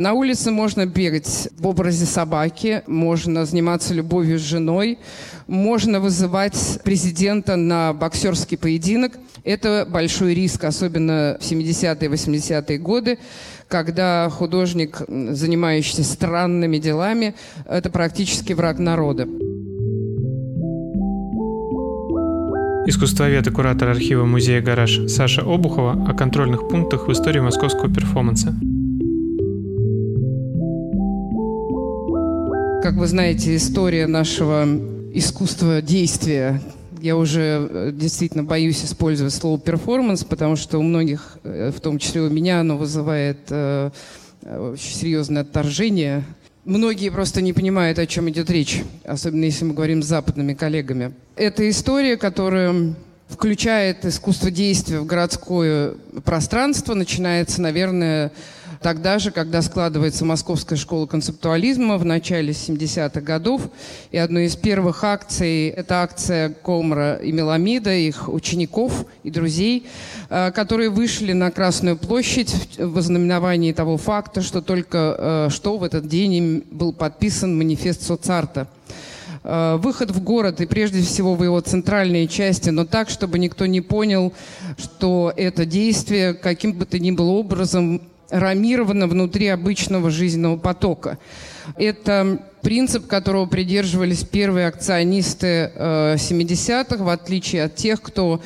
На улице можно бегать в образе собаки, можно заниматься любовью с женой, можно вызывать президента на боксерский поединок. Это большой риск, особенно в 70-е, 80-е годы, когда художник, занимающийся странными делами, это практически враг народа. Искусствовед и куратор архива музея «Гараж» Саша Обухова о контрольных пунктах в истории московского перформанса. Как вы знаете, история нашего искусства действия я уже э, действительно боюсь использовать слово перформанс, потому что у многих, э, в том числе у меня, оно вызывает э, очень серьезное отторжение. Многие просто не понимают, о чем идет речь, особенно если мы говорим с западными коллегами. Это история, которая включает искусство действия в городское пространство, начинается, наверное, тогда же, когда складывается Московская школа концептуализма в начале 70-х годов. И одной из первых акций – это акция Комра и Меламида, их учеников и друзей, э, которые вышли на Красную площадь в ознаменовании того факта, что только э, что в этот день им был подписан манифест соцарта э, – выход в город и прежде всего в его центральные части, но так, чтобы никто не понял, что это действие каким бы то ни было образом рамировано внутри обычного жизненного потока. Это принцип, которого придерживались первые акционисты э, 70-х, в отличие от тех, кто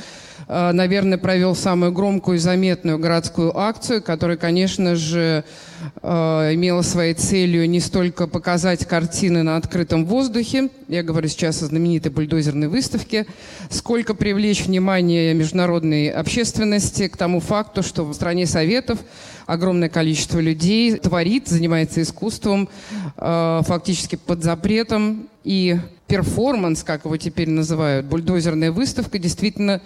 Э, наверное, провел самую громкую и заметную городскую акцию, которая, конечно же, э, имела своей целью не столько показать картины на открытом воздухе, я говорю сейчас о знаменитой бульдозерной выставке, сколько привлечь внимание международной общественности к тому факту, что в стране Советов огромное количество людей творит, занимается искусством, э, фактически под запретом, и перформанс, как его теперь называют, бульдозерная выставка, действительно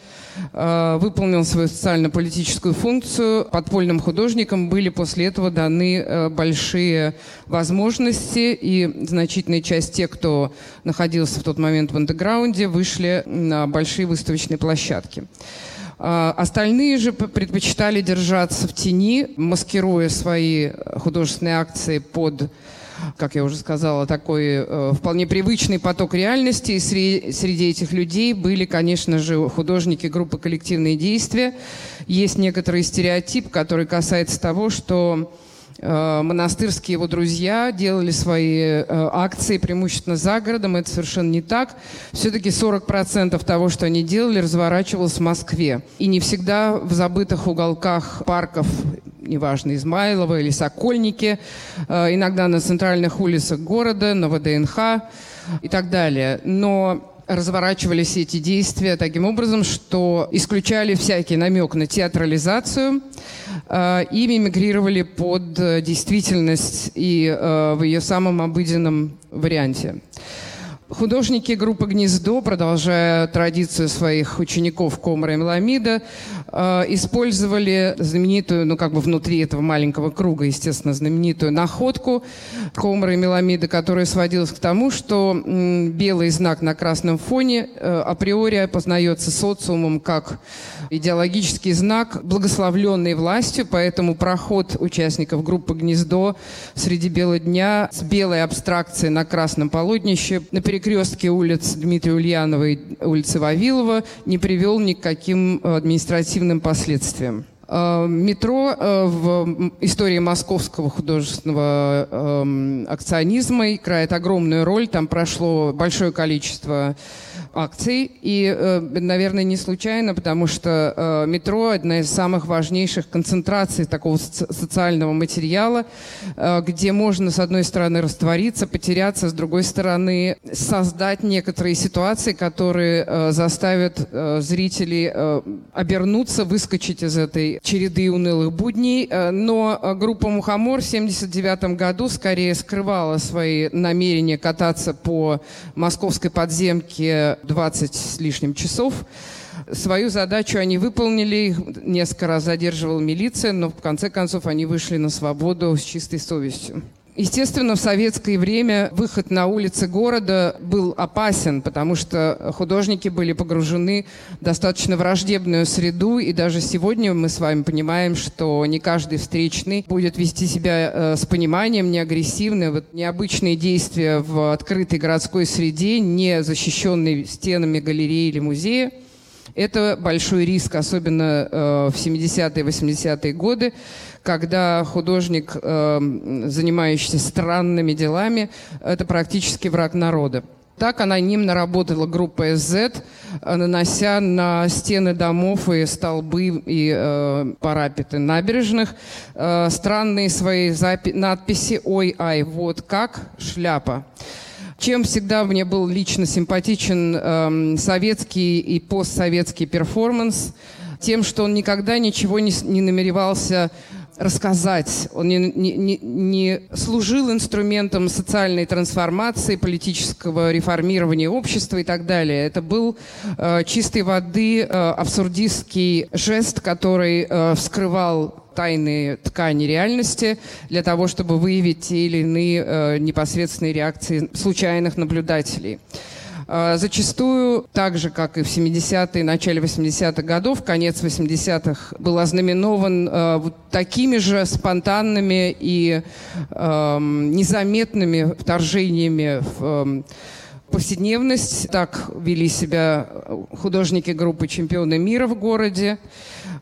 э, выполнил свою социально-политическую функцию. Подпольным художникам были после этого даны э, большие возможности, и значительная часть тех, кто находился в тот момент в андеграунде, вышли на большие выставочные площадки. Э, остальные же предпочитали держаться в тени, маскируя свои художественные акции под как я уже сказала, такой э, вполне привычный поток реальности. И среди, этих людей были, конечно же, художники группы «Коллективные действия». Есть некоторый стереотип, который касается того, что э, монастырские его друзья делали свои э, акции преимущественно за городом. Это совершенно не так. Все-таки 40% того, что они делали, разворачивалось в Москве. И не всегда в забытых уголках парков неважно, Измайлова или Сокольники, э, иногда на центральных улицах города, на ВДНХ и так далее. Но разворачивались эти действия таким образом, что исключали всякий намек на театрализацию э, и мимигрировали под действительность и э, в ее самом обыденном варианте. Художники группы «Гнездо», продолжая традицию своих учеников Комара и Меламида, э, использовали знаменитую, ну как бы внутри этого маленького круга, естественно, знаменитую находку Комара и Меламида, которая сводилась к тому, что белый знак на красном фоне э, априори опознается социумом как идеологический знак, благословленный властью, поэтому проход участников группы «Гнездо» среди бела дня с белой абстракцией на красном полотнище на перекрестке улиц Дмитрия Ульянова и улицы Вавилова не привел ни к каким э, административным последствиям. Э, метро э, в истории московского художественного эм, акционизма играет огромную роль. Там прошло большое количество акций. И, э, наверное, не случайно, потому что э, метро – одна из самых важнейших концентраций такого социального материала, э, где можно, с одной стороны, раствориться, потеряться, с другой стороны, создать некоторые ситуации, которые заставят зрителей обернуться, выскочить из этой череды унылых будней. Но группа «Мухомор» в 1979 году скорее скрывала свои намерения кататься по московской подземке 20 с лишним часов. Свою задачу они выполнили, несколько раз задерживала милиция, но в конце концов они вышли на свободу с чистой совестью. Естественно, в советское время выход на улицы города был опасен, потому что художники были погружены в достаточно враждебную среду, и даже сегодня мы с вами понимаем, что не каждый встречный будет вести себя э, с пониманием, не агрессивно. Вот необычные действия в открытой городской среде, не защищенной стенами галереи или музея – это большой риск, особенно э, в 70-е, 80-е годы, когда художник, э, занимающийся странными делами, это практически враг народа. Так анонимно работала группа СЗ, нанося на стены домов и столбы и э, парапеты набережных э, странные свои запи- надписи «Ой, ай, вот как шляпа». Чем всегда мне был лично симпатичен э, советский и постсоветский перформанс, тем, что он никогда ничего не, не намеревался рассказать. Он не, не, не служил инструментом социальной трансформации, политического реформирования общества и так далее. Это был э, чистой воды э, абсурдистский жест, который э, вскрывал тайные ткани реальности для того, чтобы выявить те или иные э, непосредственные реакции случайных наблюдателей. Э, зачастую, так же, как и в 70-е, начале 80-х годов, конец 80-х был ознаменован э, такими же спонтанными и э, незаметными вторжениями в э, повседневность. Так вели себя художники группы «Чемпионы мира» в городе,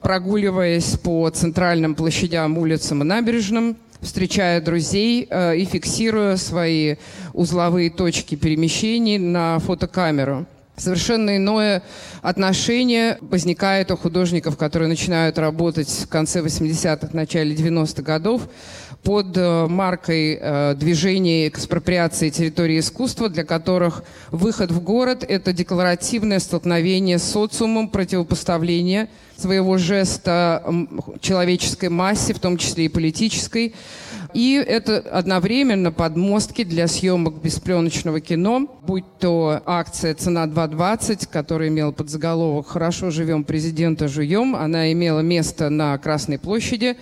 прогуливаясь по центральным площадям, улицам и набережным, встречая друзей э, и фиксируя свои узловые точки перемещений на фотокамеру. Совершенно иное отношение возникает у художников, которые начинают работать в конце 80-х, начале 90-х годов под э, маркой э, движения экспроприации территории искусства, для которых выход в город – это декларативное столкновение с социумом, противопоставление своего жеста человеческой массе, в том числе и политической. И это одновременно подмостки для съемок беспленочного кино, будь то акция «Цена 2.20», которая имела под заголовок «Хорошо живем, президента жуем». Она имела место на Красной площади.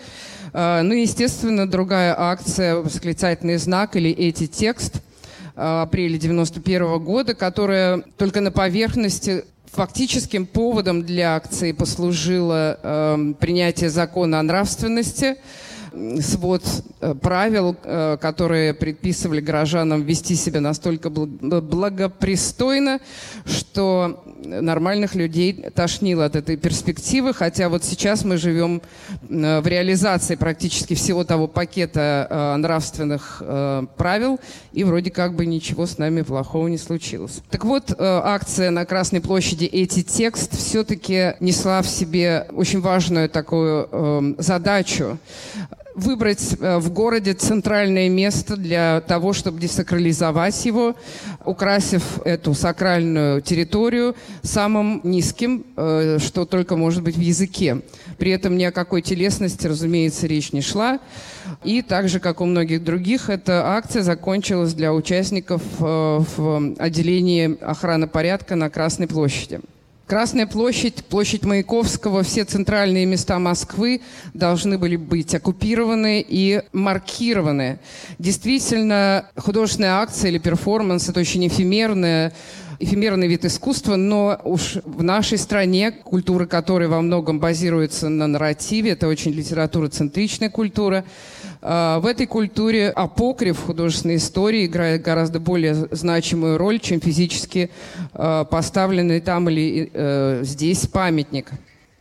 А, ну естественно, другая акция «Восклицательный знак» или «Эти текст» апреля 91 года, которая только на поверхности фактическим поводом для акции послужило э, принятие закона о нравственности, свод э, правил, э, которые предписывали горожанам вести себя настолько благопристойно, что нормальных людей тошнило от этой перспективы, хотя вот сейчас мы живем э, в реализации практически всего того пакета нравственных правил, и вроде как бы ничего с нами плохого не случилось. Так вот, акция на Красной площади «Эти текст» все-таки несла в себе очень важную такую задачу выбрать э, в городе центральное место для того, чтобы десакрализовать его, украсив эту сакральную территорию самым низким, э, что только может быть в языке. При этом ни о какой телесности, разумеется, речь не шла. И так же, как у многих других, эта акция закончилась для участников э, в отделении охраны порядка на Красной площади. Красная площадь, площадь Маяковского, все центральные места Москвы должны были быть оккупированы и маркированы. Действительно, художественная акция или перформанс – это очень эфемерная эфемерный вид искусства, но уж в нашей стране, культура которой во многом базируется на нарративе, это очень литературоцентричная культура, в этой культуре апокриф художественной истории играет гораздо более значимую роль, чем физически а, поставленный там или э, здесь памятник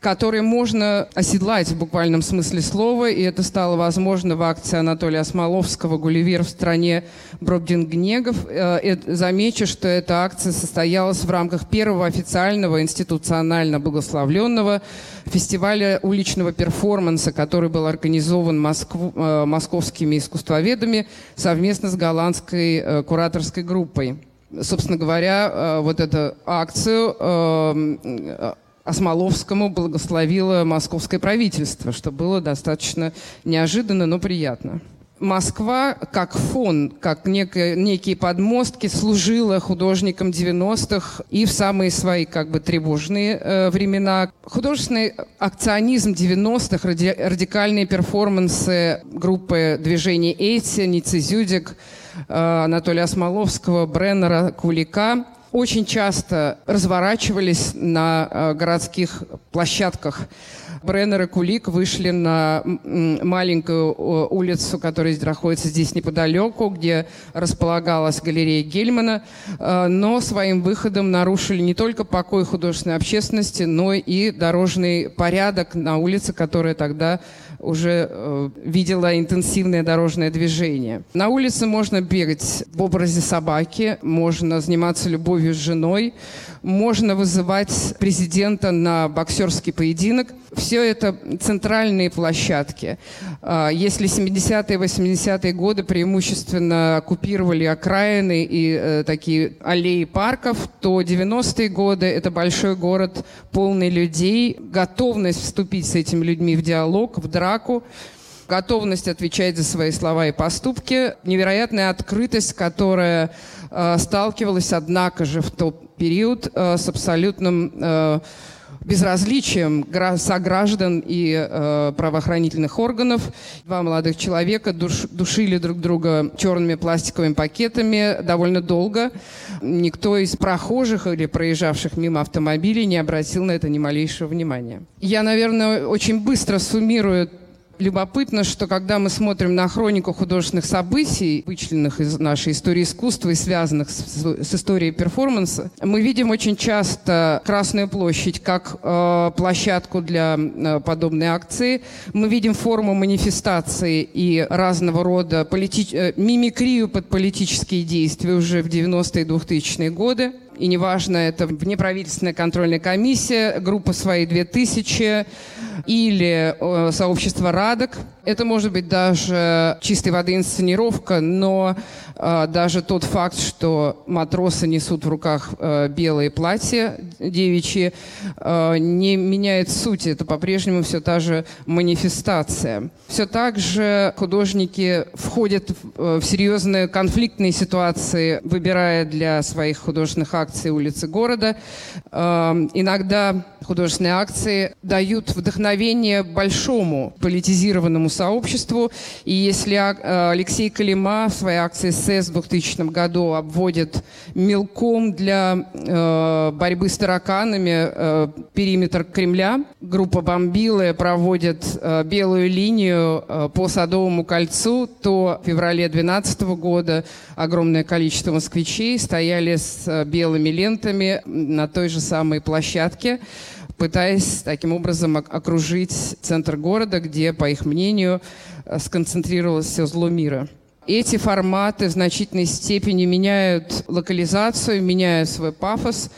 который можно оседлать в буквальном смысле слова, и это стало возможно в акции Анатолия Осмоловского «Гулливер в стране Бродингнегов». Э, замечу, что эта акция состоялась в рамках первого официального институционально благословленного фестиваля уличного перформанса, который был организован Москву, э, московскими искусствоведами совместно с голландской э, кураторской группой собственно говоря, вот эту акцию Осмоловскому благословило московское правительство, что было достаточно неожиданно, но приятно. Москва как фон, как некие, некие подмостки служила художникам 90-х и в самые свои как бы тревожные э, времена. Художественный акционизм 90-х, ради, радикальные перформансы группы движения Эти, Ницы Зюдик, э, Анатолия Осмоловского, Бреннера, Кулика очень часто разворачивались на э, городских площадках. Бреннер и Кулик вышли на маленькую улицу, которая находится здесь неподалеку, где располагалась галерея Гельмана, э, но своим выходом нарушили не только покой художественной общественности, но и дорожный порядок на улице, которая тогда уже э, видела интенсивное дорожное движение. На улице можно бегать в образе собаки, можно заниматься любовью с женой, можно вызывать президента на боксерский поединок. Все это центральные площадки. А, если 70-е, 80-е годы преимущественно оккупировали окраины и э, такие аллеи парков, то 90-е годы это большой город, полный людей, готовность вступить с этими людьми в диалог, в драку готовность отвечать за свои слова и поступки, невероятная открытость, которая э, сталкивалась, однако же, в тот период э, с абсолютным э, безразличием сограждан и э, правоохранительных органов. Два молодых человека душ, душили друг друга черными пластиковыми пакетами довольно долго. Никто из прохожих или проезжавших мимо автомобилей не обратил на это ни малейшего внимания. Я, наверное, очень быстро суммирую любопытно, что когда мы смотрим на хронику художественных событий, вычлененных из нашей истории искусства и связанных с, с историей перформанса, мы видим очень часто Красную площадь как э, площадку для э, подобной акции. Мы видим форму манифестации и разного рода полити... э, мимикрию под политические действия уже в 90-е и 2000-е годы и неважно, это внеправительственная контрольная комиссия, группа «Свои 2000» или э, сообщество «Радок». Это может быть даже чистой воды инсценировка, но э, даже тот факт, что матросы несут в руках э, белые платья девичьи, э, не меняет сути. Это по-прежнему все та же манифестация. Все так же художники входят в, э, в серьезные конфликтные ситуации, выбирая для своих художественных акций улицы города. Э, иногда художественные акции дают вдохновение большому политизированному сообществу. И если а, Алексей Калима в своей акции СЭС в 2000 году обводит мелком для э, борьбы с тараканами э, периметр Кремля, группа «Бомбилы» проводит э, белую линию по Садовому кольцу, то в феврале 2012 года огромное количество москвичей стояли с белыми лентами на той же самой площадке пытаясь таким образом окружить центр города, где, по их мнению, э, сконцентрировалось все зло мира. Эти форматы в значительной степени меняют локализацию, меняют свой пафос.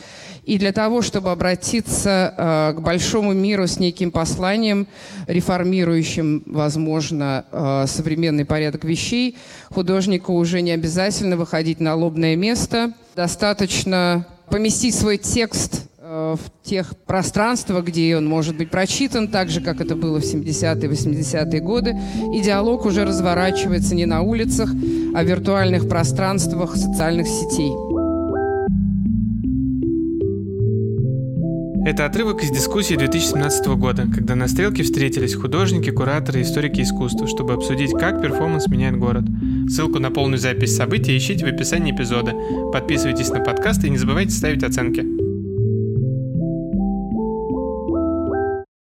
И для того, чтобы обратиться э, к большому миру с неким посланием, реформирующим, возможно, э, современный порядок вещей, художнику уже не обязательно выходить на лобное место. Достаточно поместить свой текст в тех пространствах, где он может быть прочитан, так же, как это было в 70-е, 80-е годы. И диалог уже разворачивается не на улицах, а в виртуальных пространствах социальных сетей. Это отрывок из дискуссии 2017 года, когда на стрелке встретились художники, кураторы и историки искусства, чтобы обсудить, как перформанс меняет город. Ссылку на полную запись событий ищите в описании эпизода. Подписывайтесь на подкаст и не забывайте ставить оценки.